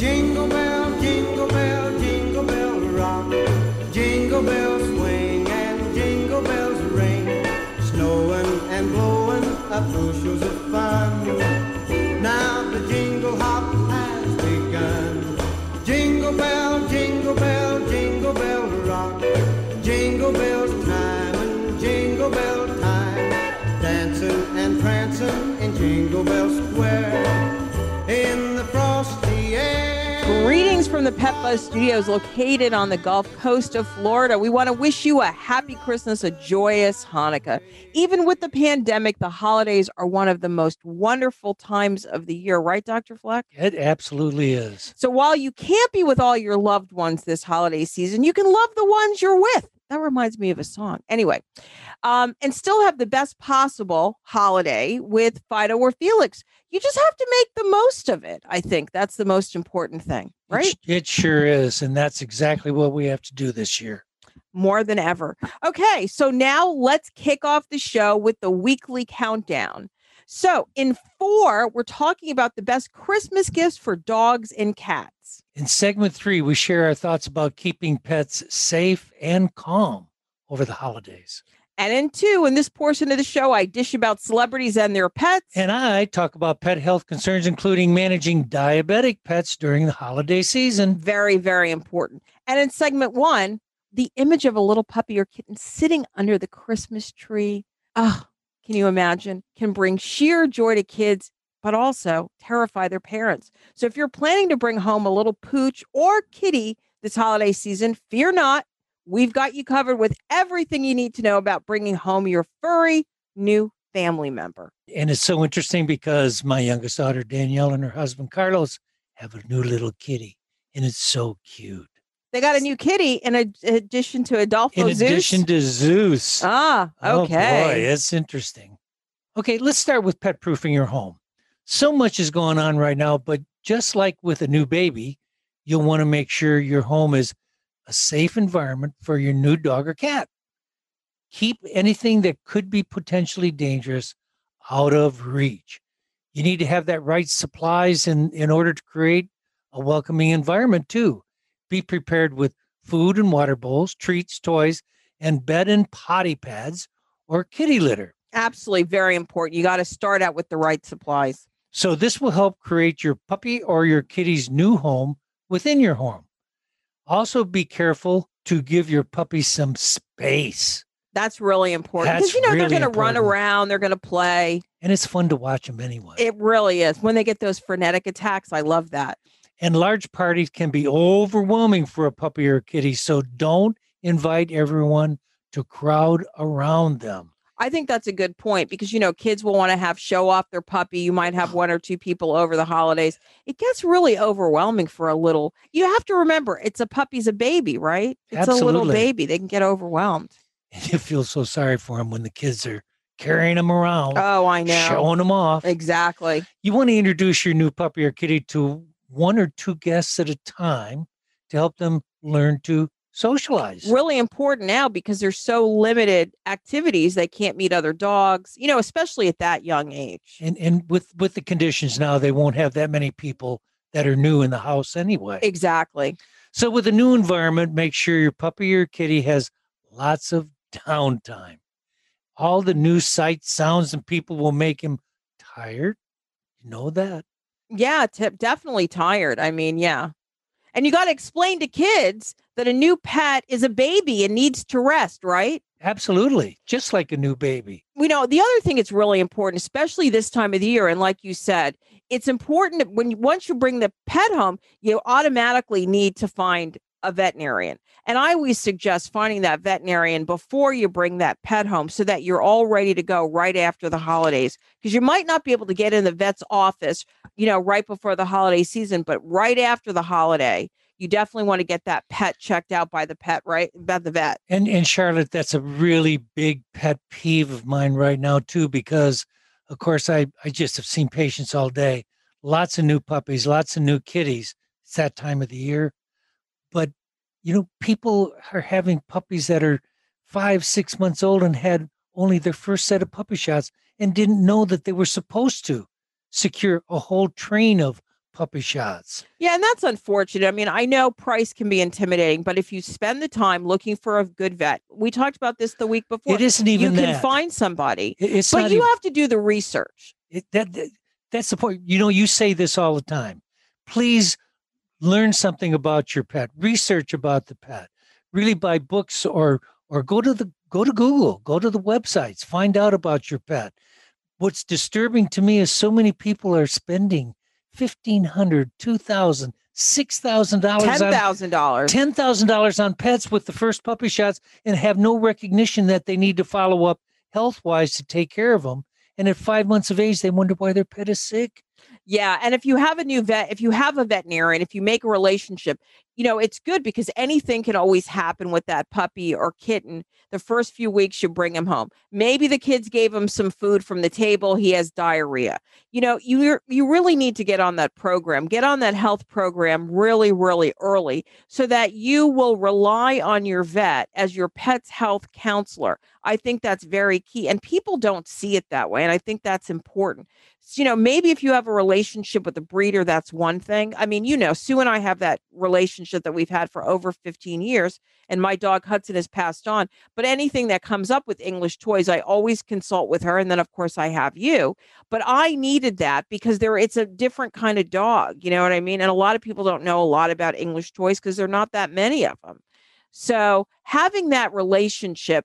Jingle bell, jingle bell, jingle bell rock. Jingle bells swing and jingle bells ring. Snowing and blowing up bushels of fun. From the Pet Buzz Studios located on the Gulf Coast of Florida. We want to wish you a happy Christmas, a joyous Hanukkah. Even with the pandemic, the holidays are one of the most wonderful times of the year, right, Dr. Fleck? It absolutely is. So while you can't be with all your loved ones this holiday season, you can love the ones you're with. That reminds me of a song. Anyway, um, and still have the best possible holiday with Fido or Felix. You just have to make the most of it. I think that's the most important thing, right? It, it sure is. And that's exactly what we have to do this year. More than ever. Okay, so now let's kick off the show with the weekly countdown. So, in four, we're talking about the best Christmas gifts for dogs and cats. In segment three, we share our thoughts about keeping pets safe and calm over the holidays. And in two, in this portion of the show, I dish about celebrities and their pets. And I talk about pet health concerns, including managing diabetic pets during the holiday season. Very, very important. And in segment one, the image of a little puppy or kitten sitting under the Christmas tree. Oh, can you imagine? Can bring sheer joy to kids, but also terrify their parents. So if you're planning to bring home a little pooch or kitty this holiday season, fear not. We've got you covered with everything you need to know about bringing home your furry new family member. And it's so interesting because my youngest daughter, Danielle, and her husband, Carlos, have a new little kitty, and it's so cute. They got a new kitty in addition to Adolfo In Zeus? addition to Zeus. Ah, okay. Oh boy, it's interesting. Okay, let's start with pet proofing your home. So much is going on right now, but just like with a new baby, you'll want to make sure your home is a safe environment for your new dog or cat. Keep anything that could be potentially dangerous out of reach. You need to have that right supplies in, in order to create a welcoming environment too. Be prepared with food and water bowls, treats, toys, and bed and potty pads or kitty litter. Absolutely very important. You got to start out with the right supplies. So this will help create your puppy or your kitty's new home within your home. Also be careful to give your puppy some space. That's really important because you know really they're going to run around, they're going to play. And it's fun to watch them anyway. It really is. When they get those frenetic attacks, I love that. And large parties can be overwhelming for a puppy or a kitty. So don't invite everyone to crowd around them. I think that's a good point because you know kids will want to have show off their puppy. You might have one or two people over the holidays. It gets really overwhelming for a little. You have to remember it's a puppy's a baby, right? It's a little baby. They can get overwhelmed. And you feel so sorry for them when the kids are carrying them around, Oh, I know. showing them off. Exactly. You want to introduce your new puppy or kitty to one or two guests at a time to help them learn to socialize. Really important now because there's so limited activities. They can't meet other dogs, you know, especially at that young age. And and with with the conditions now, they won't have that many people that are new in the house anyway. Exactly. So with a new environment, make sure your puppy or kitty has lots of downtime. All the new sights, sounds, and people will make him tired. You know that. Yeah, t- definitely tired. I mean, yeah. And you got to explain to kids that a new pet is a baby and needs to rest, right? Absolutely. Just like a new baby. We know the other thing it's really important, especially this time of the year. And like you said, it's important when you, once you bring the pet home, you automatically need to find a veterinarian. And I always suggest finding that veterinarian before you bring that pet home so that you're all ready to go right after the holidays. Because you might not be able to get in the vet's office, you know, right before the holiday season, but right after the holiday, you definitely want to get that pet checked out by the pet, right? By the vet. And and Charlotte, that's a really big pet peeve of mine right now too, because of course I I just have seen patients all day. Lots of new puppies, lots of new kitties. It's that time of the year. You know, people are having puppies that are five, six months old and had only their first set of puppy shots and didn't know that they were supposed to secure a whole train of puppy shots. Yeah, and that's unfortunate. I mean, I know price can be intimidating, but if you spend the time looking for a good vet, we talked about this the week before. It isn't even you can find somebody, It- It's but you even, have to do the research. it, that, that- that's the point. You know, you say this all the time. Please learn something about your pet. Research about the pet. Really buy books or or go to the go to Google, go to the websites, find out about your pet. What's disturbing to me is so many people are spending fifteen hundred, two thousand, six thousand dollars Ten on thousand dollars. ten thousand dollars on pets with the first puppy shots and have no recognition that they need to follow up health wise to take care of them. And at five months of age, they wonder why their pet is sick. Yeah, and if you have a new vet, if you have a veterinarian, if you make a relationship, you know, it's good because anything can always happen with that puppy or kitten. The first few weeks you bring him home. Maybe the kids gave him some food from the table, he has diarrhea. You know, you you really need to get on that program. Get on that health program really really early so that you will rely on your vet as your pet's health counselor. I think that's very key and people don't see it that way and I think that's important you know, maybe if you have a relationship with a breeder, that's one thing. I mean, you know, Sue and I have that relationship that we've had for over 15 years, and my dog Hudson has passed on. But anything that comes up with English toys, I always consult with her. And then, of course, I have you. But I needed that because there it's a different kind of dog. You know what I mean? And a lot of people don't know a lot about English toys because there are not that many of them. So having that relationship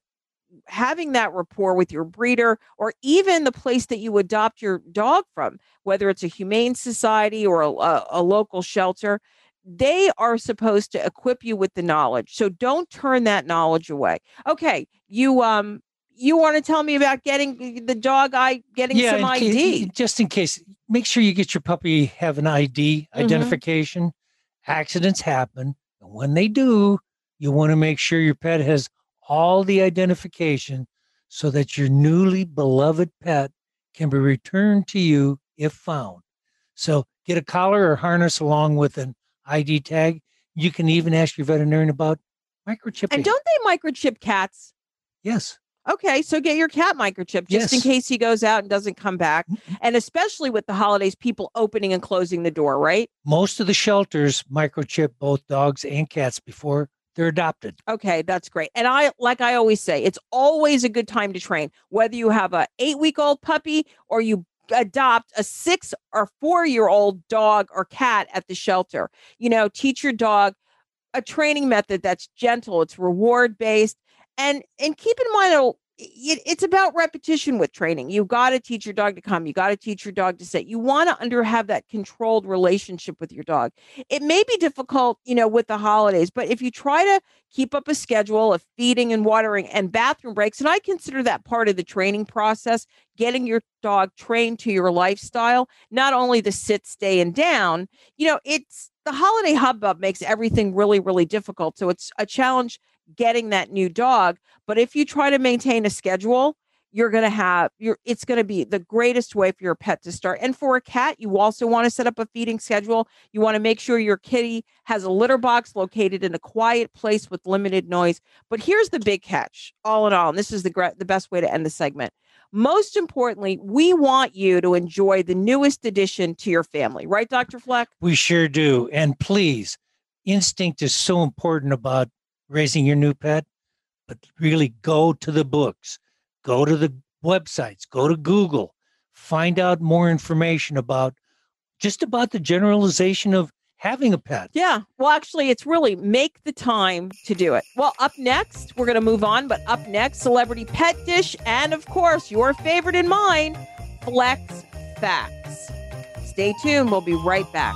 having that rapport with your breeder or even the place that you adopt your dog from, whether it's a humane society or a, a, local shelter, they are supposed to equip you with the knowledge. So don't turn that knowledge away. Okay, you um you want to tell me about getting the dog I getting some in ca- ID. just in case, make sure you get your puppy have an ID Mhm. identification. Accidents happen, and when they do, you want to make sure your pet has all the identification so that your newly beloved pet can be returned to you if found. So get a collar or harness along with an ID tag. You can even ask your veterinarian about microchipping. And don't they microchip cats? yes. Okay, so get your cat microchip just in case he goes out and doesn't come back. And especially with the holidays, people opening and closing the door, right? Most of the shelters microchip both dogs and cats before they're adopted. Okay, that's great. And I like I always say, it's always a good time to train, whether you have a 8-week-old puppy or you adopt a 6 or 4-year-old dog or cat at the shelter. You know, teach your dog a training method that's gentle, it's reward based and and keep in mind it'll- it, it's about repetition with training. You got to teach your dog to come. You got to teach your dog to sit. You want to under have that controlled relationship with your dog. It may be difficult, you know, with the holidays, but if you try to keep up a schedule of feeding and watering and bathroom breaks, and I consider that part of the training process, getting your dog trained to your lifestyle, not only the sit, stay, and down. You know, it's the holiday hubbub makes everything really, really difficult. So it's a challenge getting that new dog. But if you try to maintain a schedule, you're going to have your it's going to be the greatest way for your pet to start. And for a cat, you also want to set up a feeding schedule. You want to make sure your kitty has a litter box located in a quiet place with limited noise. But here's the big catch, all in all, and this is the the best way to end the segment. Most importantly, we want you to enjoy the newest addition to your family, right, Dr. Fleck? We sure do. And please, instinct is so important about raising your new pet, but really go to the books, go to the websites, go to Google, find out more information about just about the generalization of having a pet. Yeah. Well, actually, it's really make the time to do it. Well, up next, we're going to move on, but up next, celebrity pet dish, and of course, your favorite and mine, Fleck's Facts. Stay tuned. We'll be right back.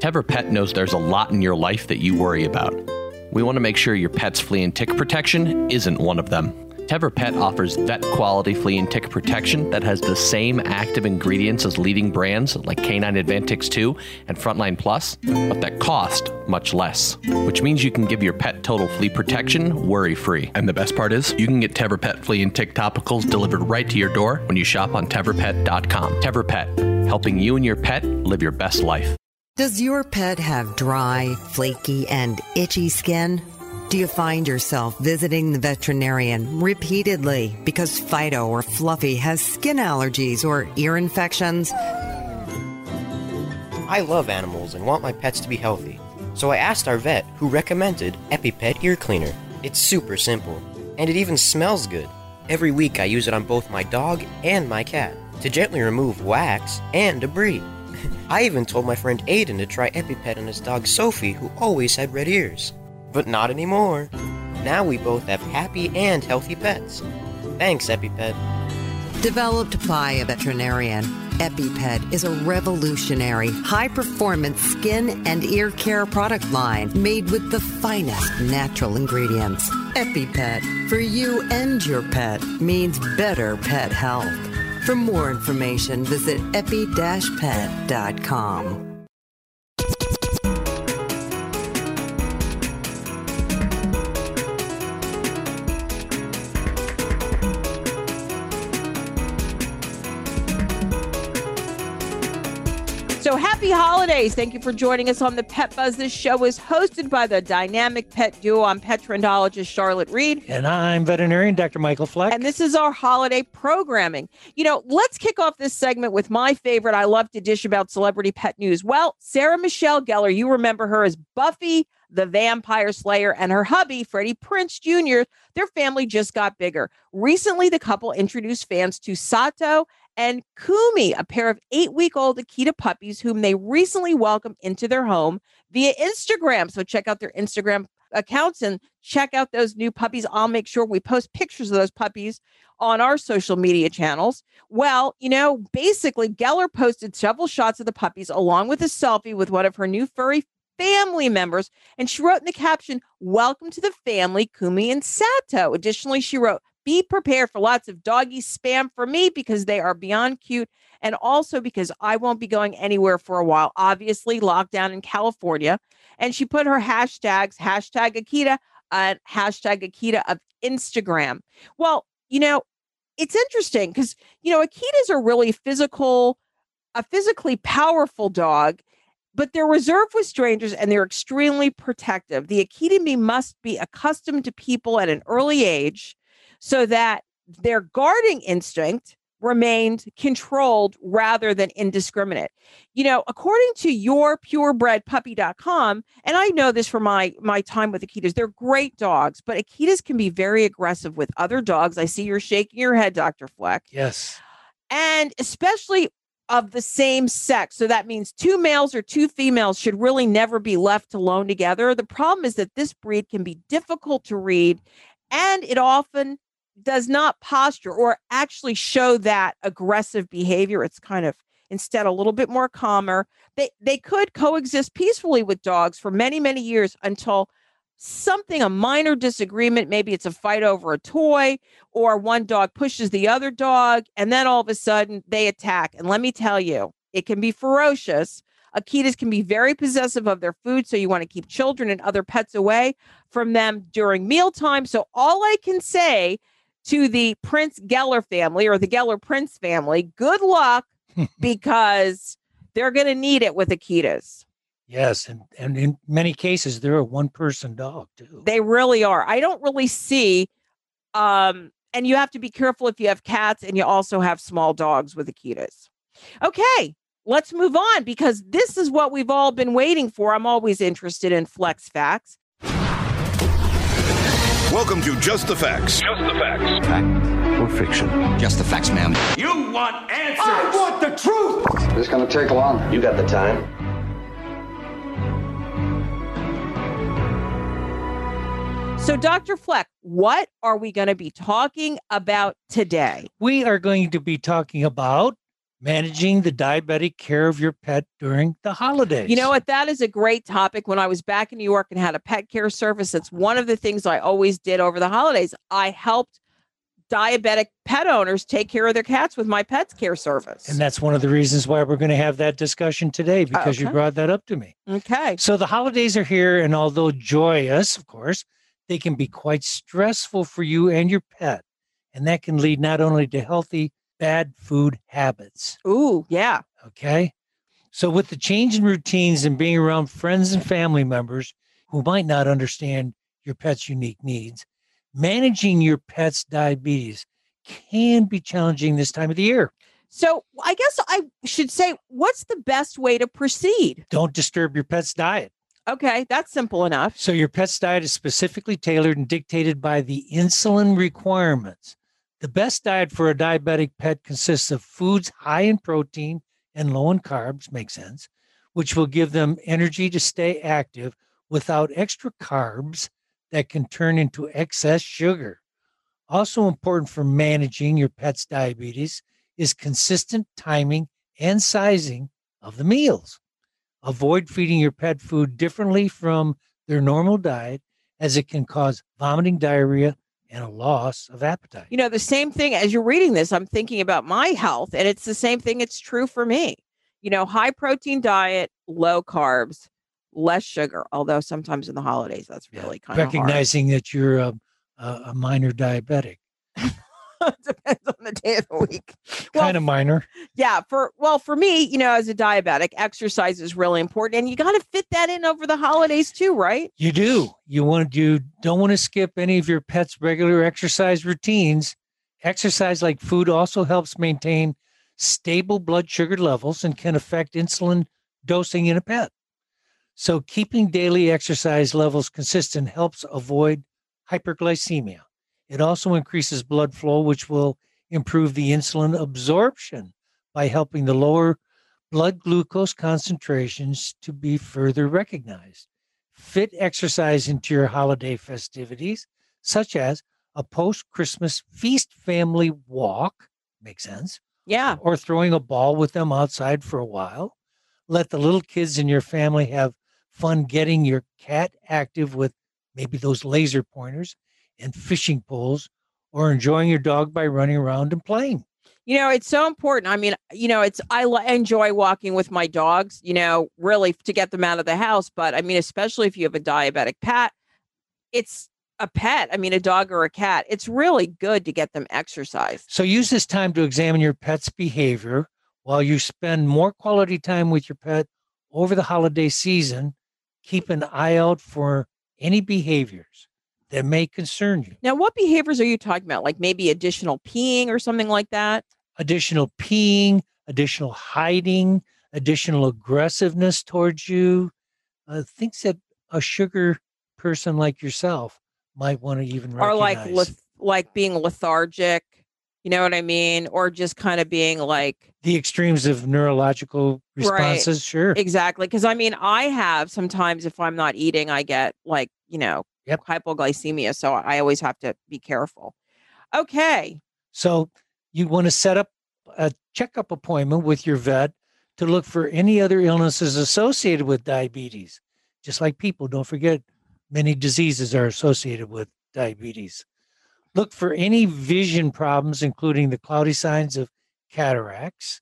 TevraPet knows there's a lot in your life that you worry about. We want to make sure your pet's flea and tick protection isn't one of them. TevraPet offers vet quality flea and tick protection that has the same active ingredients as leading brands like K9 Advantix 2 and Frontline Plus, but that cost much less, which means you can give your pet total flea protection worry free. And the best part is, you can get TevraPet flea and tick topicals delivered right to your door when you shop on TevraPet.com. Tever Pet, helping you and your pet live your best life. Does your pet have dry, flaky, and itchy skin? Do you find yourself visiting the veterinarian repeatedly because Fido or Fluffy has skin allergies or ear infections? I love animals and want my pets to be healthy. So I asked our vet who recommended EpiPet Ear Cleaner. It's super simple, and it even smells good. Every week I use it on both my dog and my cat to gently remove wax and debris. I even told my friend Aiden to try EpiPet on his dog Sophie, who always had red ears. But not anymore. Now we both have happy and healthy pets. Thanks, EpiPet. Developed by a veterinarian, EpiPet is a revolutionary, high performance skin and ear care product line made with the finest natural ingredients. EpiPet, for you and your pet, means better pet health. For more information, visit epi-pet.com. holidays. Thank you for joining us on the Pet Buzz. This show is hosted by the dynamic pet duo. I'm pet trendologist Charlotte Reed. And I'm veterinarian Dr. Michael Fleck. And this is our holiday programming. You know, let's kick off this segment with my favorite. I love to dish about celebrity pet news. Well, Sarah Michelle Gellar, you remember her as Buffy the Vampire Slayer and her hubby, Freddie Prinze Jr., their family just got bigger. Recently, the couple introduced fans to Sato and Kumi, a pair of eight week old Akita puppies whom they recently welcomed into their home via Instagram. So check out their Instagram accounts and check out those new puppies. I'll make sure we post pictures of those puppies on our social media channels. Well, you know, basically, Gellar posted several shots of the puppies along with a selfie with one of her new furry family members. And she wrote in the caption, Welcome to the family, Kumi and Sato. Additionally, she wrote, be prepared for lots of doggy spam for me because they are beyond cute and also because I won't be going anywhere for a while. Obviously, lockdown in California. And she put her hashtags, hashtag Akita, and hashtag Akita of Instagram. Well, you know, it's interesting because, you know, Akitas are really physical, a physically powerful dog but they're reserved with strangers and they're extremely protective. The Akita must be accustomed to people at an early age so that their guarding instinct remained controlled rather than indiscriminate. You know, according to your purebredpuppy.com, and I know this from my my time with Akitas, they're great dogs, but Akitas can be very aggressive with other dogs. I see you're shaking your head, Dr. Fleck. Yes. And especially of the same sex. So that means two males or two females should really never be left alone together. The problem is that this breed can be difficult to read and it often does not posture or actually show that aggressive behavior. It's kind of instead a little bit more calmer. They they could coexist peacefully with dogs for many many years until something a minor disagreement maybe it's a fight over a toy or one dog pushes the other dog and then all of a sudden they attack. And let me tell you it can be ferocious. Akitas can be very possessive of their food so you want to keep children and other pets away from them during mealtime. So all i can say to the Prinze Gellar family or the Gellar Prinze family good luck because they're going to need it with akitas Yes, and, and in many cases they're a one person dog too. They really are. I don't really see um and you have to be careful if you have cats and you also have small dogs with Akitas. Okay, let's move on because this is what we've all been waiting for. I'm always interested in Fleck's facts. Welcome to Just the Facts. Just the Facts. Fact or fiction? Just the facts, ma'am. You want answers! I want the truth! This gonna take long. You got the time. So, Dr. Fleck, what are we going to be talking about today? We are going to be talking about managing the diabetic care of your pet during the holidays. You know what? That is a great topic. When I was back in New York and had a pet care service, that's one of the things I always did over the holidays. I helped diabetic pet owners take care of their cats with my pets care service. And that's one of the reasons why we're going to have that discussion today because okay. you brought that up to me. Okay. So the holidays are here, and although joyous, of course, they can be quite stressful for you and your pet. And that can lead not only to healthy, bad food habits. Ooh, yeah. Okay. So, with the change in routines and being around friends and family members who might not understand your pet's unique needs, managing your pet's diabetes can be challenging this time of the year. So, I guess I should say, what's the best way to proceed? Don't disturb your pet's diet. Okay, that's simple enough. So, your pet's diet is specifically tailored and dictated by the insulin requirements. The best diet for a diabetic pet consists of foods high in protein and low in carbs, makes sense, which will give them energy to stay active without extra carbs that can turn into excess sugar. Also important for managing your pet's diabetes is consistent timing and sizing of the meals. Avoid feeding your pet food differently from their normal diet, as it can cause vomiting, diarrhea, and a loss of appetite. You know, the same thing as you're reading this, I'm thinking about my health, and it's the same thing. It's true for me. You know, high protein diet, low carbs, less sugar. Although sometimes in the holidays, that's really kind of recognizing that you're um, a, a minor diabetic. depends on the day of the week. Well, kind of minor. Yeah, for well, for me, you know, as a diabetic, exercise is really important, and you got to fit that in over the holidays too, right? You do. You want you don't want to skip any of your pet's regular exercise routines. Exercise, like food, also helps maintain stable blood sugar levels and can affect insulin dosing in a pet. So, keeping daily exercise levels consistent helps avoid hyperglycemia. It also increases blood flow, which will improve the insulin absorption by helping the lower blood glucose concentrations to be further recognized. Fit exercise into your holiday festivities, such as a post Christmas feast family walk, makes sense. Yeah. Or throwing a ball with them outside for a while. Let the little kids in your family have fun getting your cat active with maybe those laser pointers and fishing poles or enjoying your dog by running around and playing. You know, it's so important. I mean, you know, it's I enjoy walking with my dogs, you know, really to get them out of the house, but I mean, especially if you have a diabetic pet, it's a pet. I mean, a dog or a cat. It's really good to get them exercise. So use this time to examine your pet's behavior while you spend more quality time with your pet over the holiday season. Keep an eye out for any behaviors that may concern you. Now, what behaviors are you talking about? Like maybe additional peeing or something like that? Additional peeing, additional hiding, additional aggressiveness towards you, uh, things that a sugar person like yourself might want to even recognize. Or like leth- like being lethargic, you know what I mean? Or just kind of being like the extremes of neurological responses, right. sure. Exactly. Because I mean, I have sometimes if I'm not eating, I get like, you know, Yep. hypoglycemia. So I always have to be careful. Okay. So you want to set up a checkup appointment with your vet to look for any other illnesses associated with diabetes. Just like people, don't forget, many diseases are associated with diabetes. Look for any vision problems, including the cloudy signs of cataracts.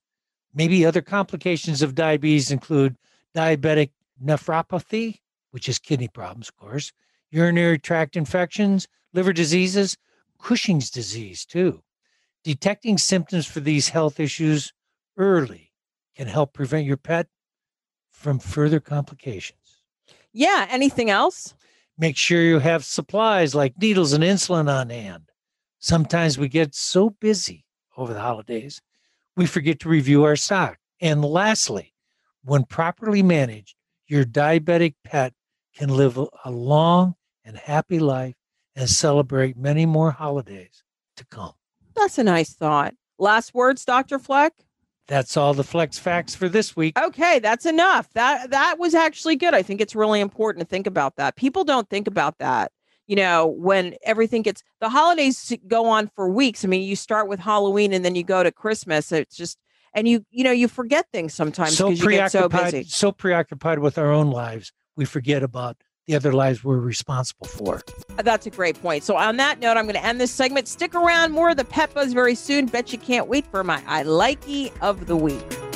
Maybe other complications of diabetes include diabetic nephropathy, which is kidney problems, of course, urinary tract infections, liver diseases, Cushing's disease, too. Detecting symptoms for these health issues early can help prevent your pet from further complications. Yeah. Anything else? Make sure you have supplies like needles and insulin on hand. Sometimes we get so busy over the holidays, we forget to review our stock And lastly, when properly managed, your diabetic pet can live a- long and happy life and celebrate many more holidays to come. That's a nice thought. Last words, Dr. Fleck? That's all the Fleck's facts for this week. Okay, that's enough. That that was actually good. I think it's really important to think about that. People don't think about that. You know, when everything gets the holidays go on for weeks. I mean, you start with Halloween and then you go to Christmas. It's just and you you know, you forget things sometimes so you get so busy. so preoccupied with our own lives, we forget about the other lives we're responsible for. That's a great point. So on that note, I'm going to end this segment. Stick around, more of the Pet Buzz very soon. Bet you can't wait for my I likey of the week.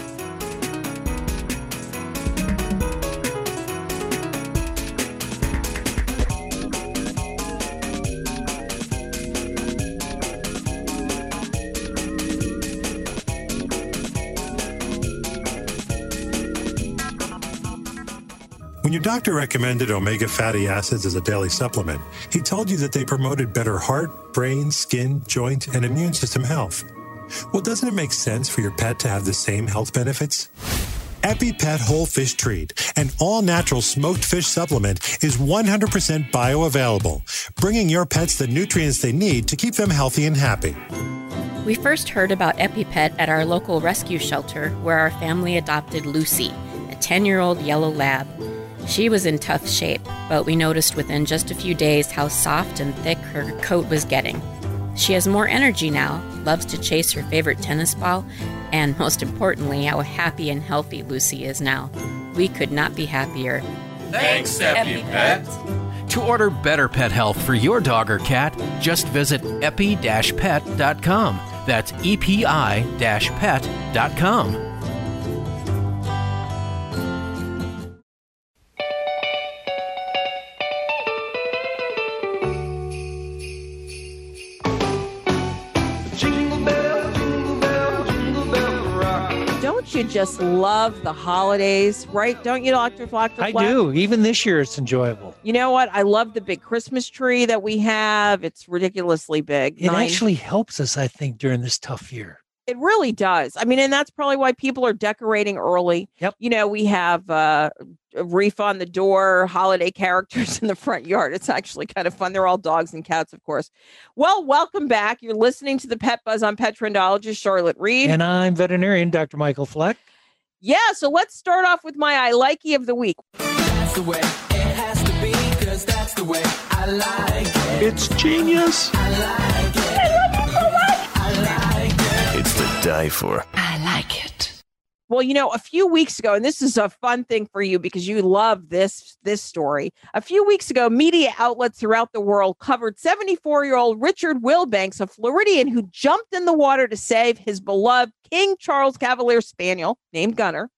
Your doctor recommended omega fatty acids as a daily supplement, he told you that they promoted better heart, brain, skin, joint, and immune system health. Well, doesn't it make sense for your pet to have the same health benefits? EpiPet Whole Fish Treat, an all natural smoked fish supplement, is 100% bioavailable, bringing your pets the nutrients they need to keep them healthy and happy. We first heard about EpiPet at our local rescue shelter where our family adopted Lucy, a 10 year old yellow lab. She was in tough shape, but we noticed within just a few days how soft and thick her coat was getting. She has more energy now, loves to chase her favorite tennis ball, and most importantly, how happy and healthy Lucy is now. We could not be happier. Thanks, EpiPet. To order better pet health for your dog or cat, just visit epi-pet.com. That's epi-pet.com. just love the holidays, right? Don't you, Dr. Dr. I do. Even this year, it's enjoyable. You know what? I love the big Christmas tree that we have. It's ridiculously big. It Nine- actually helps us, I think, during this tough year. It really does. I mean, and that's probably why people are decorating early. Yep. You know, we have uh, a reef on the door, holiday characters in the front yard. It's actually kind of fun. They're all dogs and cats, of course. Well, welcome back. You're listening to the Pet Buzz on Pet Trendologist Charlotte Reed. And I'm veterinarian Dr. Michael Fleck. yeah, so let's start off with my I likey of the week. That's the way it has to be, cause that's the way I like it. It's genius. Die for. I like it. Well, you know, a few weeks ago, and this is a fun thing for you because you love this this story. A few weeks ago, media outlets throughout the world covered 74-year-old Richard Wilbanks, a Floridian who jumped in the water to save his beloved King Charles Cavalier Spaniel named Gunner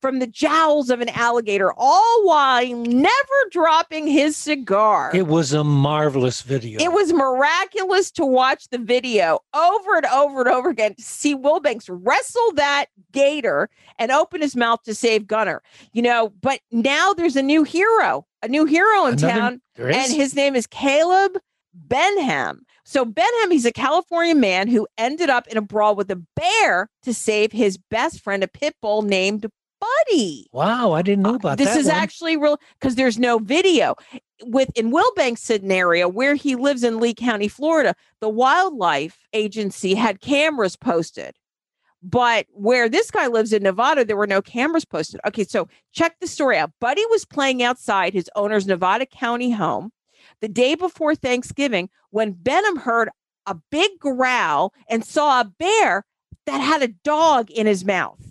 from the jowls of an alligator, all while never dropping his cigar. It was a marvelous video. It was miraculous to watch the video over and over and over again to see Wilbanks wrestle that gator and open his mouth to save Gunner. You know, but now there's a new hero, a new hero in Another- town, and his name is Caleb Benham. So Benham, he's a California man who ended up in a brawl with a bear to save his best friend, a pit bull named Buddy wow, I didn't know uh, about this is one. actually real because there's no video with in Wilbanks scenario where he lives in Lee County, Florida. The wildlife agency had cameras posted, but where this guy lives in Nevada, there were no cameras posted. Okay, so check the story out. Buddy was playing outside his owner's Nevada County home the day before Thanksgiving when Benham heard a big growl and saw a bear that had a dog in his mouth.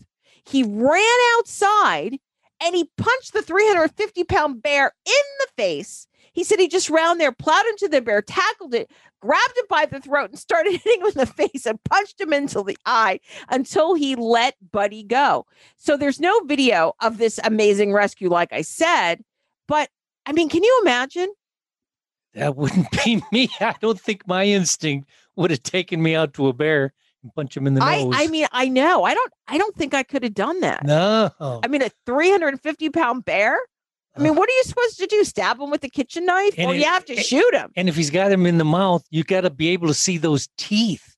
He ran outside and he punched the 350 pound bear in the face. He said he just ran there, plowed into the bear, tackled it, grabbed it by the throat, and started hitting him in the face and punched him into the eye until he let Buddy go. So there's no video of this amazing rescue, like I said. But I mean, can you imagine? That wouldn't be me. I don't think my instinct would have taken me out to a bear punch him in the eye, nose. I mean, I know. I don't I don't think I could have done that. no. I mean, a 350 pound bear? I mean, what are you supposed to do? Stab him with a kitchen knife? And or it- you have to it- shoot him? And if he's got him in the mouth, you got to be able to see those teeth.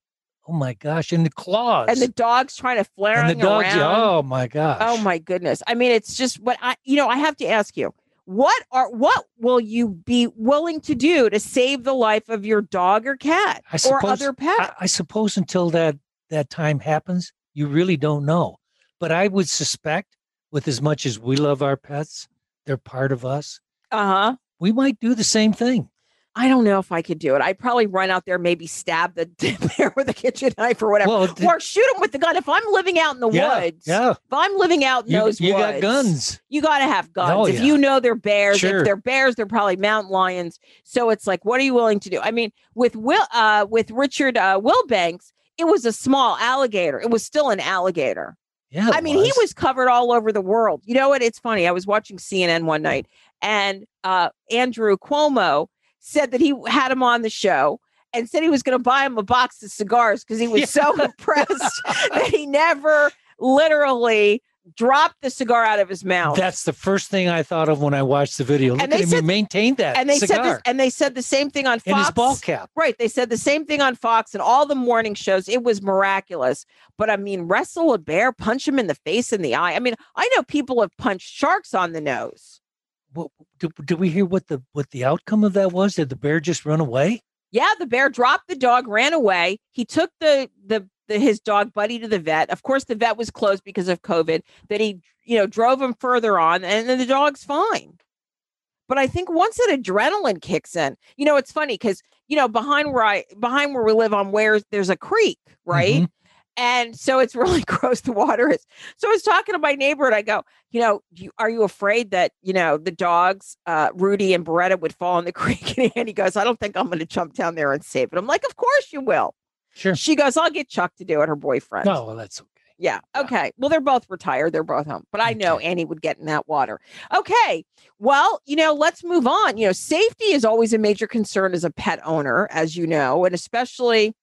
Oh my gosh, and the claws. and the dog's trying to flare And the dogs. around. Oh my oh gosh. Oh my goodness. I mean, it's just what I you know, I have to ask you, what are what will you be willing to do to save the life of your dog or cat I or other pet? I, I suppose until that that time happens, you really don't know. But I would suspect, with as much as we love our pets, they're part of us. Uh-huh. We might do the same thing. I don't know if I could do it. I'd probably run out there, maybe stab the bear with a kitchen knife or whatever, Well, or shoot him with the gun. If I'm living out in the Yeah, woods, yeah. if I'm living out in You- those you got guns. You got to have guns. Oh, if you know they're bears, Sure. if they're bears, they're probably mountain lions. So it's like, what are you willing to do? I mean, with Will, uh, with Richard uh, Wilbanks, it was a small alligator. It was still an alligator. Yeah. I mean, he was covered all over the world. You know what? It's funny. I was watching CNN one night, and uh, Andrew Cuomo said that he had him on the show and said he was going to buy him a box of cigars because he was so impressed that he never literally dropped the cigar out of his mouth. That's the first thing I thought of when I watched the video. Look And at him. said- he maintained that and they said cigar. this, and they said the same thing on Fox. In his ball cap. Right. They said the same thing on Fox and all the morning shows. It was miraculous. But I mean, wrestle a bear, punch him in the face and the eye. I mean, I know people have punched sharks on the nose. What, did, did we hear what the what the outcome of that was? Did the bear just run away? Yeah, the bear dropped the dog, ran away. He took the the, his dog buddy to the vet. Of course, the vet was closed because of COVID. That he, you know, drove him further on, and then the dog's fine. But I think once that adrenaline kicks in, you know, it's funny because you know behind where I behind where we live on where there's a creek, right? Mhm. And so it's really gross. The water is. So I was talking to my neighbor, and I go, you know, you, are you afraid that you know the dogs, uh, Rudy and Beretta, would fall in the creek? And he goes, I don't think I'm going to jump down there and save it. I'm like, of course you will. Sure. She goes, I'll get Chuck to do it. Her boyfriend. No, well, that's okay. Yeah. Okay. Well, they're both retired. They're both home. But I know Annie would get in that water. Okay. Well, you know, let's move on. You know, safety is always a major concern as a pet owner, as you know, and especially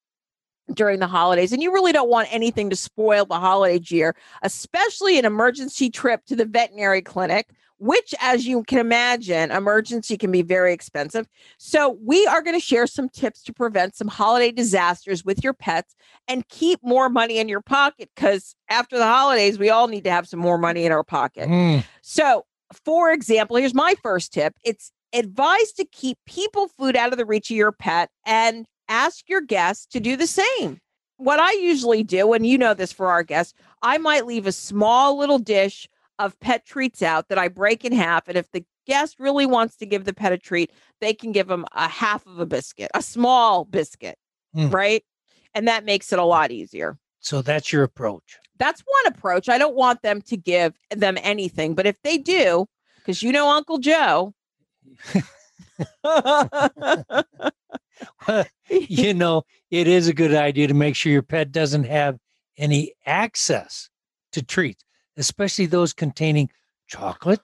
during the holidays. And you really don't want anything to spoil the holiday cheer, especially an emergency trip to the veterinary clinic. Which, as you can imagine, emergency can be very expensive. So, we are going to share some tips to prevent some holiday disasters with your pets and keep more money in your pocket because after the holidays, we all need to have some more money in our pocket. Mm. So, for example, here's my first tip it's advised to keep people food out of the reach of your pet and ask your guests to do the same. What I usually do, and you know this for our guests, I might leave a small little dish of pet treats out that I break in half. And if the guest really wants to give the pet a treat, they can give them a half of a biscuit, a small biscuit, Mm. right? And that makes it a lot easier. So that's your approach. That's one approach. I don't want them to give them anything, but if they do, because you know Uncle Joe. you know, it is a good idea to make sure your pet doesn't have any access to treats, especially those containing chocolate,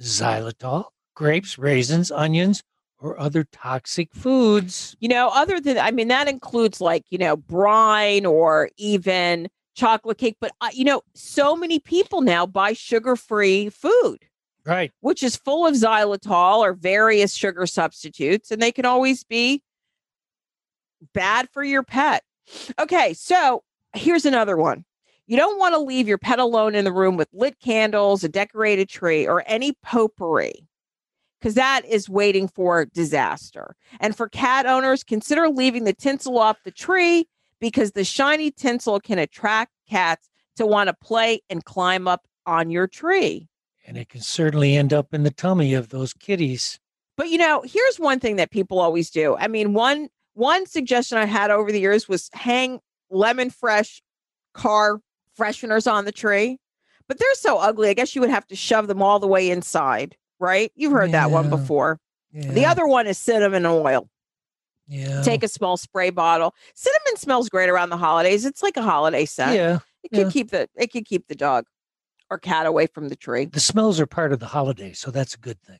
xylitol, grapes, raisins, onions, or other toxic foods. You know, other than, I mean, that includes like, you know, brine or even chocolate cake. But, uh, you know, so many people now buy sugar free food, Right. which is full of xylitol or various sugar substitutes, and they can always be bad for your pet. Okay. So here's another one. You don't want to leave your pet alone in the room with lit candles, a decorated tree, or any potpourri because that is waiting for disaster. And for cat owners, consider leaving the tinsel off the tree because the shiny tinsel can attract cats to want to play and climb up on your tree. And it can certainly end up in the tummy of those kitties. But you know, here's one thing that people always do. I mean, one one suggestion I had over the years was hang lemon fresh car fresheners on the tree. But they're so ugly. I guess you would have to shove them all the way inside, right? You've heard that one Yeah. before. The other one is cinnamon oil. Yeah. Take a small spray bottle. Cinnamon smells great around the holidays. It's like a holiday scent. Yeah, It could yeah. keep the it could keep the dog or cat away from the tree. The smells are part of the holiday, so that's a good thing.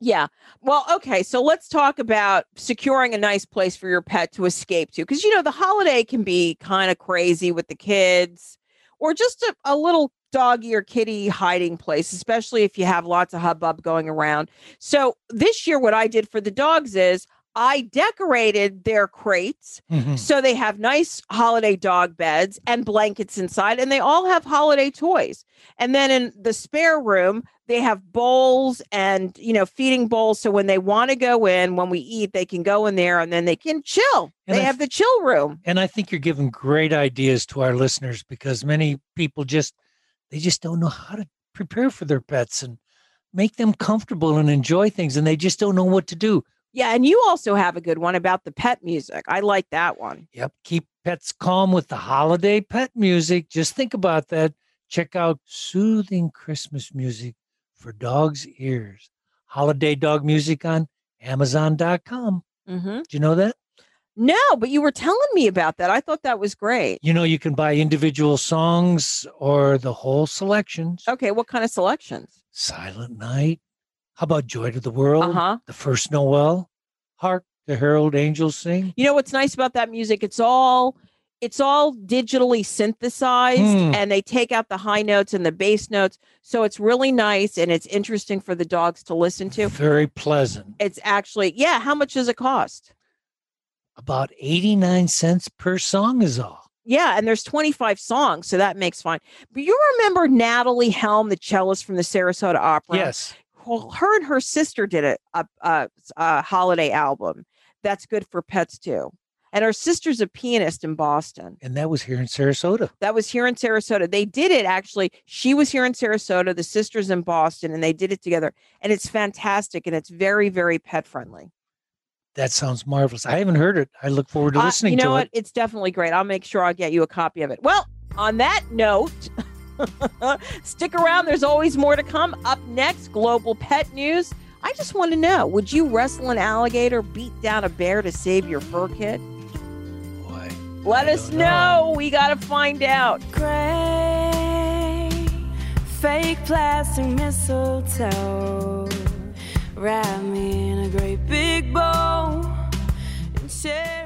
Yeah. Well, okay. So let's talk about securing a nice place for your pet to escape to. Because, you know, the holiday can be kind of crazy with the kids or just a, a little doggy or kitty hiding place, especially if you have lots of hubbub going around. So this year, what I did for the dogs is I decorated their crates Mhm. so they have nice holiday dog beds and blankets inside, and they all have holiday toys. And then in the spare room, they have bowls and you know feeding bowls. So when they want to go in, when we eat, they can go in there and then they can chill. And they I have the chill room. And I think you're giving great ideas to our listeners because many people just they just don't know how to prepare for their pets and make them comfortable and enjoy things and they just don't know what to do. Yeah, and you also have a good one about the pet music. I like that one. Yep. Keep pets calm with the holiday pet music. Just think about that. Check out soothing Christmas music for dogs' ears. Holiday dog music on Amazon.com. Mm-hmm. Do you know that? No, but you were telling me about that. I thought that was great. You know, you can buy individual songs or the whole selections. Okay, what kind of selections? Silent Night. How about Joy to the World? Uh-huh. The First Noel. Hark the Herald Angels Sing. You know what's nice about that music? It's all it's all digitally synthesized Hmm. and they take out the high notes and the bass notes. So it's really nice and it's interesting for the dogs to listen to. Very pleasant. It's actually, yeah, how much does it cost? About 89 cents per song is all. Yeah, and there's 25 songs, so that makes fine. But you remember Natalie Helm, the cellist from the Sarasota Opera? Yes. Well, her and her sister did a, a, a, a holiday album that's good for pets too. And her sister's a pianist in Boston. And that was here in Sarasota. That was here in Sarasota. They did it actually. She was here in Sarasota, the sisters in Boston, and they did it together. And it's fantastic and it's very, very pet friendly. That sounds marvelous. I haven't heard it. I look forward to listening Uh, listening you know to what? it. It's definitely great. I'll make sure I'll get you a copy of it. Well, on that note, stick around. There's always more to come. Up next, global pet news. I just want to know would you wrestle an alligator, beat down a bear to save your fur kit? Boy, Let us know. We got to find out. Gray, fake plastic mistletoe. Wrap me in a great big bow and share me.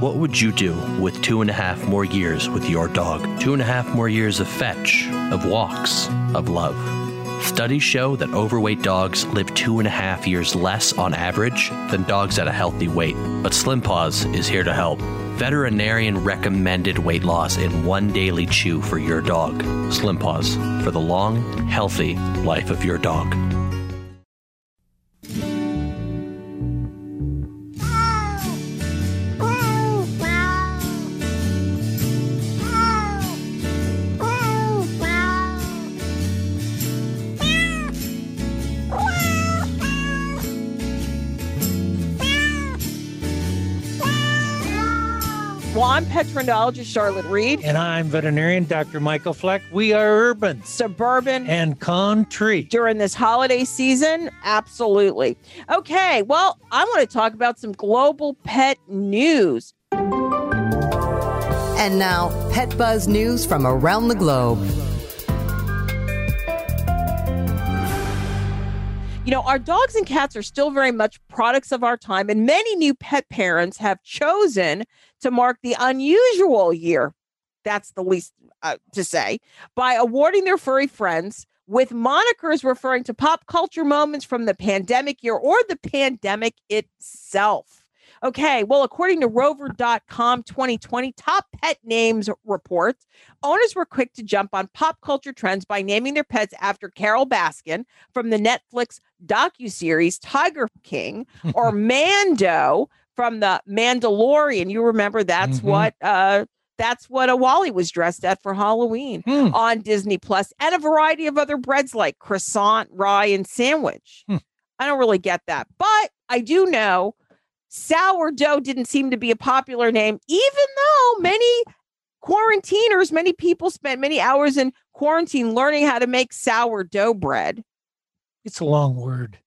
What would you do with two and a half more years with your dog? Two and a half more years of fetch, of walks, of love. Studies show that overweight dogs live two and a half years less on average than dogs at a healthy weight. But Slim Paws is here to help. Veterinarian recommended weight loss in one daily chew for your dog. Slim Paws for the long, healthy life of your dog. I'm pet trendologist Charlotte Reed. And I'm veterinarian Dr. Michael Fleck. We are urban, suburban, and country. During this holiday season, absolutely. Okay, well, I want to talk about some global pet news. And now, Pet Buzz news from around the globe. You know, our dogs and cats are still very much products of our time, and many new pet parents have chosen to mark the unusual year. That's the least uh, to say by awarding their furry friends with monikers referring to pop culture moments from the pandemic year or the pandemic itself. Okay, well, according to Rover.com 2020 top pet names report, owners were quick to jump on pop culture trends by naming their pets after Carole Baskin from the Netflix docuseries Tiger King or Mando from the Mandalorian. You remember that's Mhm. what uh that's what a Wally was dressed at for Halloween on Disney Plus, and a variety of other breads like croissant, rye, and sandwich. I don't really get that, but I do know sourdough didn't seem to be a popular name, even though many quarantiners, many people spent many hours in quarantine learning how to make sourdough bread. It's a long word.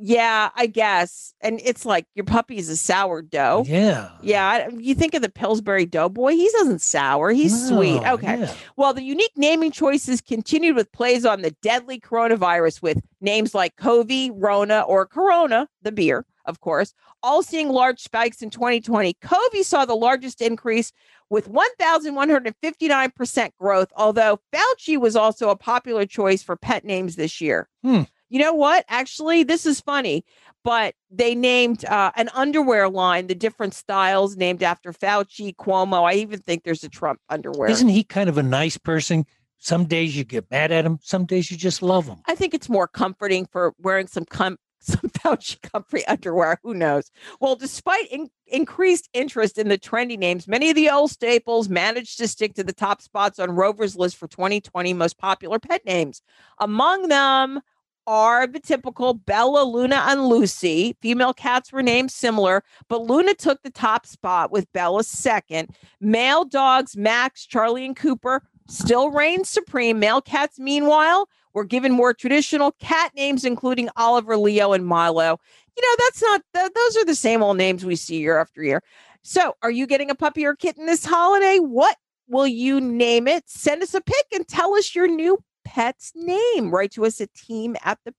Yeah, I guess. And it's like your puppy's a sourdough. Yeah. Yeah. You think of the Pillsbury Doughboy, he doesn't sour. He's sweet. Okay. yeah. Well, the unique naming choices continued with plays on the deadly coronavirus with names like Covey, Rona, or Corona, the beer, of course, all seeing large spikes in 2020. Covey saw the largest increase with 1,159% growth, although Fauci was also a popular choice for pet names this year. Hmm. You know what? Actually, this is funny, but they named uh, an underwear line, the different styles named after Fauci, Cuomo. I even think there's a Trump underwear. Isn't he kind of a nice person? Some days you get mad at him, some days you just love him. I think it's more comforting for wearing some com- some Fauci comfy underwear. Who knows? Well, despite in- increased interest in the trendy names, many of the old staples managed to stick to the top spots on Rover's list for 2020 most popular pet names. Among them are the typical Bella, Luna, and Lucy. Female cats were named similar, but Luna took the top spot with Bella second. Male dogs, Max, Charlie, and Cooper, still reign supreme. Male cats, meanwhile, were given more traditional cat names, including Oliver, Leo, and Milo. You know, that's not, th- those are the same old names we see year after year. So, are you getting a puppy or kitten this holiday? What will you name it? Send us a pic and tell us your new pet's name. Write to us at team at the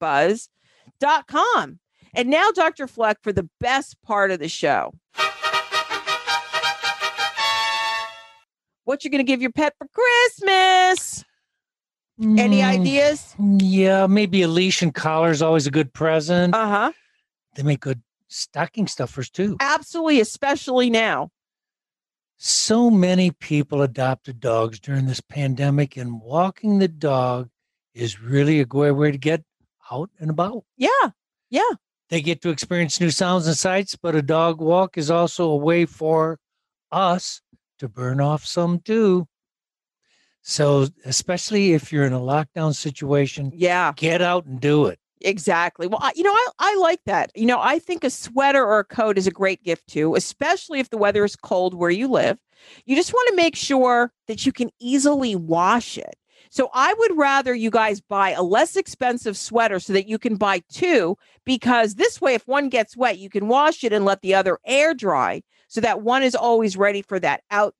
petbuzz.com. And now, Dr. Fleck, for the best part of the show. What you're going to give your pet for Christmas? Any Mm, ideas? Yeah, maybe a leash and collar is always a good present. Uh huh. They make good stocking stuffers too. Absolutely, especially now. So many people adopted dogs during this pandemic, and walking the dog is really a great way to get out and about. Yeah. Yeah. They get to experience new sounds and sights, but a dog walk is also a way for us to burn off some too. So, especially if you're in a lockdown situation, yeah, get out and do it. Exactly. Well, I, you know, I, I like that. You know, I think a sweater or a coat is a great gift too, especially if the weather is cold where you live. You just want to make sure that you can easily wash it. So I would rather you guys buy a less expensive sweater so that you can buy two, because this way, if one gets wet, you can wash it and let the other air dry so that one is always ready for that out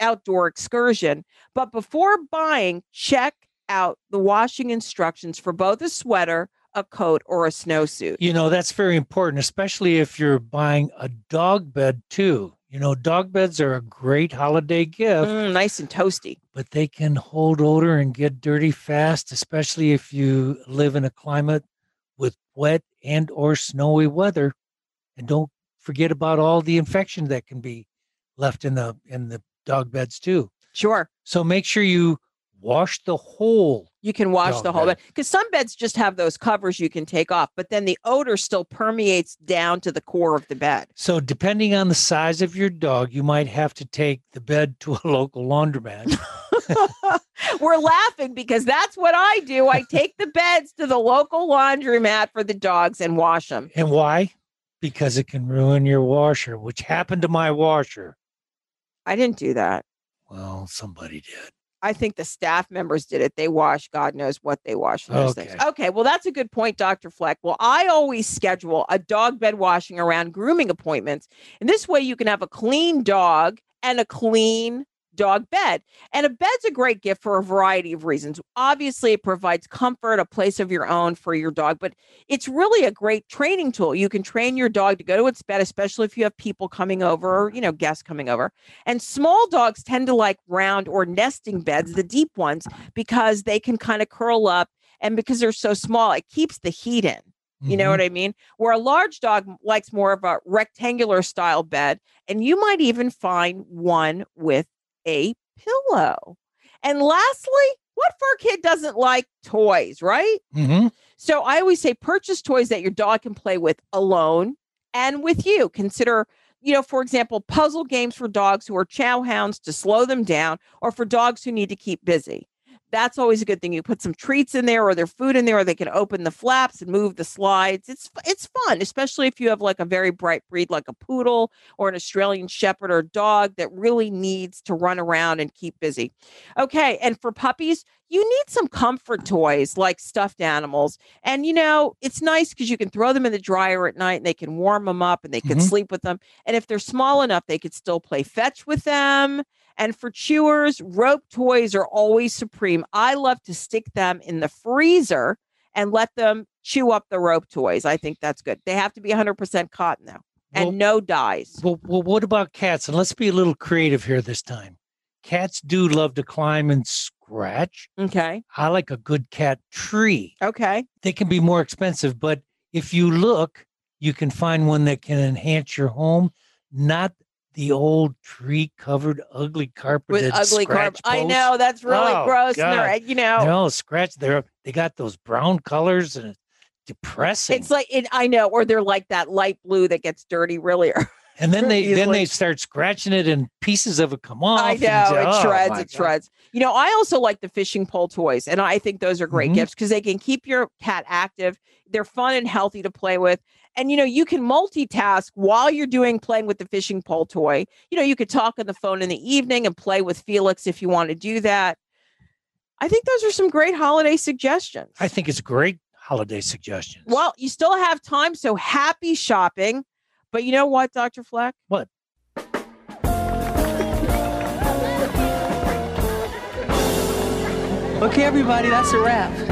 outdoor excursion. But before buying, check out the washing instructions for both a sweater, a coat, or a snowsuit. You know, that's very important, especially if you're buying a dog bed too. You know, dog beds are a great holiday gift. Mm, nice and toasty. But they can hold odor and get dirty fast, especially if you live in a climate with wet and or snowy weather. And don't forget about all the infection that can be left in the in the dog beds too. Sure. So make sure you wash the whole You can wash the whole bed. bed because some beds just have those covers you can take off, but then the odor still permeates down to the core of the bed. So, depending on the size of your dog, you might have to take the bed to a local laundromat. We're laughing because that's what I do. I take the beds to the local laundromat for the dogs and wash them. and why? Because it can ruin your washer, which happened to my washer. I didn't do that. Well, somebody did. I think the staff members did it. They wash, God knows what they wash those things. Okay. Okay, well, that's a good point, Dr. Fleck. Well, I always schedule a dog bed washing around grooming appointments. And this way you can have a clean dog and a clean dog bed. And a bed's a great gift for a variety of reasons. Obviously, it provides comfort, a place of your own for your dog, but it's really a great training tool. You can train your dog to go to its bed, especially if you have people coming over or, you know, guests coming over. And small dogs tend to like round or nesting beds, the deep ones, because they can kind of curl up. And because they're so small, it keeps the heat in. You know mm-hmm. what I mean? Where a large dog likes more of a rectangular style bed. And you might even find one with a pillow. And lastly, what fur kid doesn't like toys, right? Mm-hmm. So I always say purchase toys that your dog can play with alone and with you. Consider, you know, for example, puzzle games for dogs who are chow hounds to slow them down or for dogs who need to keep busy. That's always a good thing. You put some treats in there or their food in there, or they can open the flaps and move the slides. It's it's fun, especially if you have like a very bright breed like a poodle or an Australian shepherd or dog that really needs to run around and keep busy. Okay, and for puppies, you need some comfort toys like stuffed animals. And you know, it's nice because you can throw them in the dryer at night and they can warm them up and they can Mhm. sleep with them. And if they're small enough, they could still play fetch with them. And for chewers, rope toys are always supreme. I love to stick them in the freezer and let them chew up the rope toys. I think that's good. They have to be 100% cotton though, and Well- no dyes. Well, well, what about cats? And let's be a little creative here this time. Cats do love to climb and scratch. Okay. I like a good cat tree. Okay. They can be more expensive, but if you look, you can find one that can enhance your home, not the old tree covered ugly carpet With ugly carpet. I know that's really gross. and they're, you know, no scratch. They're they got those brown colors and it's depressing. it's like it, I know, or they're like that light blue that gets dirty really. and then they then they start scratching it and pieces of it come off. I know say, it "Oh, shreds. It God." shreds. You know, I also like the fishing pole toys, and I think those are great Mhm. gifts because they can keep your cat active. They're fun and healthy to play with, and you know you can multitask while you're doing playing with the fishing pole toy. You know, you could talk on the phone in the evening and play with Felix if you want to do that. I think those are some great holiday suggestions. I think it's great holiday suggestions Well, you still have time, so happy shopping. But you know what, Dr. Fleck? What? Okay, everybody, that's a wrap.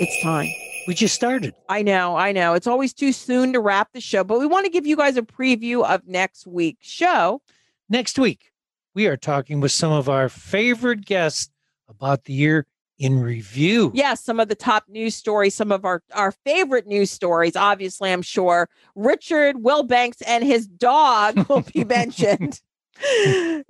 It's time. We just started. I know, I know. It's always too soon to wrap the show, but we want to give you guys a preview of next week's show. Next week, we are talking with some of our favorite guests about the year in review. Yes, some of the top news stories, some of our, our favorite news stories. Obviously, I'm sure Richard Wilbanks and his dog will be mentioned.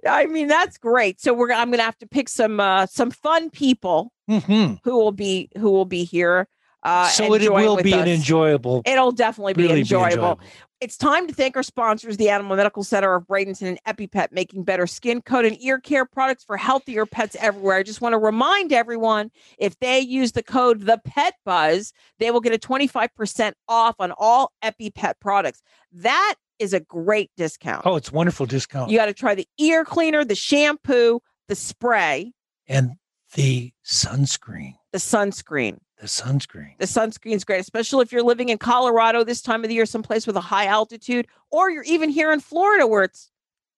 I mean, that's great. So we're I'm gonna have to pick some uh some fun people Mhm. who will be who will be here. Uh so it will be an enjoyable. It'll definitely be really enjoyable. It's time to thank our sponsors, the Animal Medical Center of Bradenton and EpiPet, making better skin, coat, and ear care products for healthier pets everywhere. I just want to remind everyone if they use the code the Pet Buzz, they will get a 25% off on all EpiPet products. That is a great discount. Oh, it's a wonderful discount. You got to try the ear cleaner, the shampoo, the spray, and the sunscreen. the sunscreen. The sunscreen. The sunscreen's great, especially if you're living in Colorado this time of the year, someplace with a high altitude, or you're even here in Florida where it's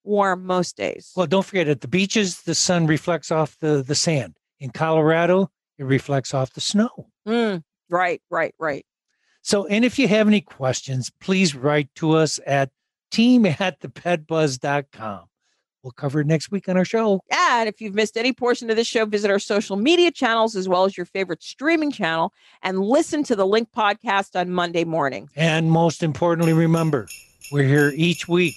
warm most days. Well, don't forget at the beaches, the sun reflects off the, the sand. In Colorado, it reflects off the snow. Mm, right, right, right. So, and if you have any questions, please write to us at team at thepetbuzz.com. We'll cover it next week on our show. And if you've missed any portion of this show, visit our social media channels as well as your favorite streaming channel and listen to the Link podcast on Monday morning. And most importantly, remember, we're here each week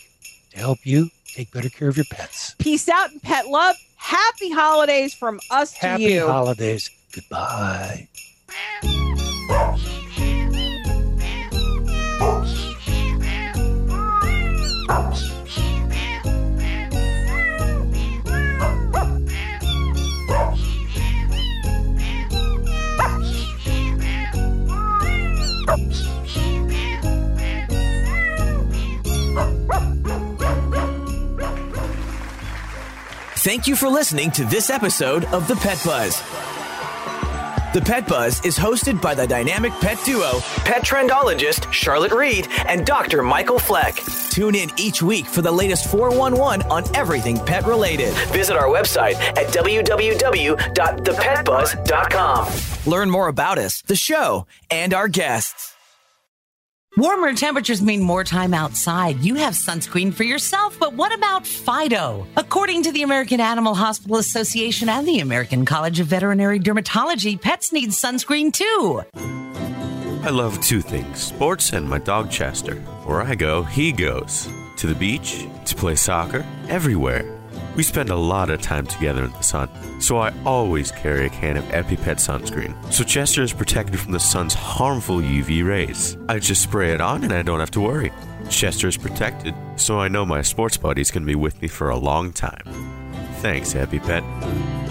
to help you take better care of your pets. Peace out and pet love. Happy holidays from us to you. Happy holidays. Goodbye. Thank you for listening to this episode of The Pet Buzz. The Pet Buzz is hosted by the dynamic pet duo, pet trendologist Charlotte Reed and Dr. Michael Fleck. Tune in each week for the latest 411 on everything pet related. Visit our website at www.thepetbuzz.com. Learn more about us, the show, and our guests. Warmer temperatures mean more time outside. You have sunscreen for yourself, but what about Fido? According to the American Animal Hospital Association and the American College of Veterinary Dermatology, pets need sunscreen too. I love two things sports and my dog Chester. Where I go, he goes. To the beach, to play soccer, everywhere. We spend a lot of time together in the sun, so I always carry a can of EpiPet sunscreen, so Chester is protected from the sun's harmful UV rays. I just spray it on and I don't have to worry. Chester is protected, so I know my sports buddies can be with me for a long time. Thanks, EpiPet.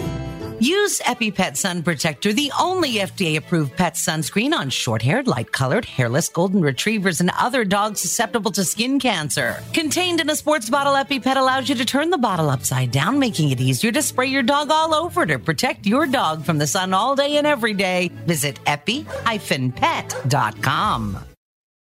Use EpiPet Sun Protector, the only FDA approved pet sunscreen on short haired, light colored, hairless golden retrievers and other dogs susceptible to skin cancer. Contained in a sports bottle, EpiPet allows you to turn the bottle upside down, making it easier to spray your dog all over to protect your dog from the sun all day and every day. Visit epi-pet.com.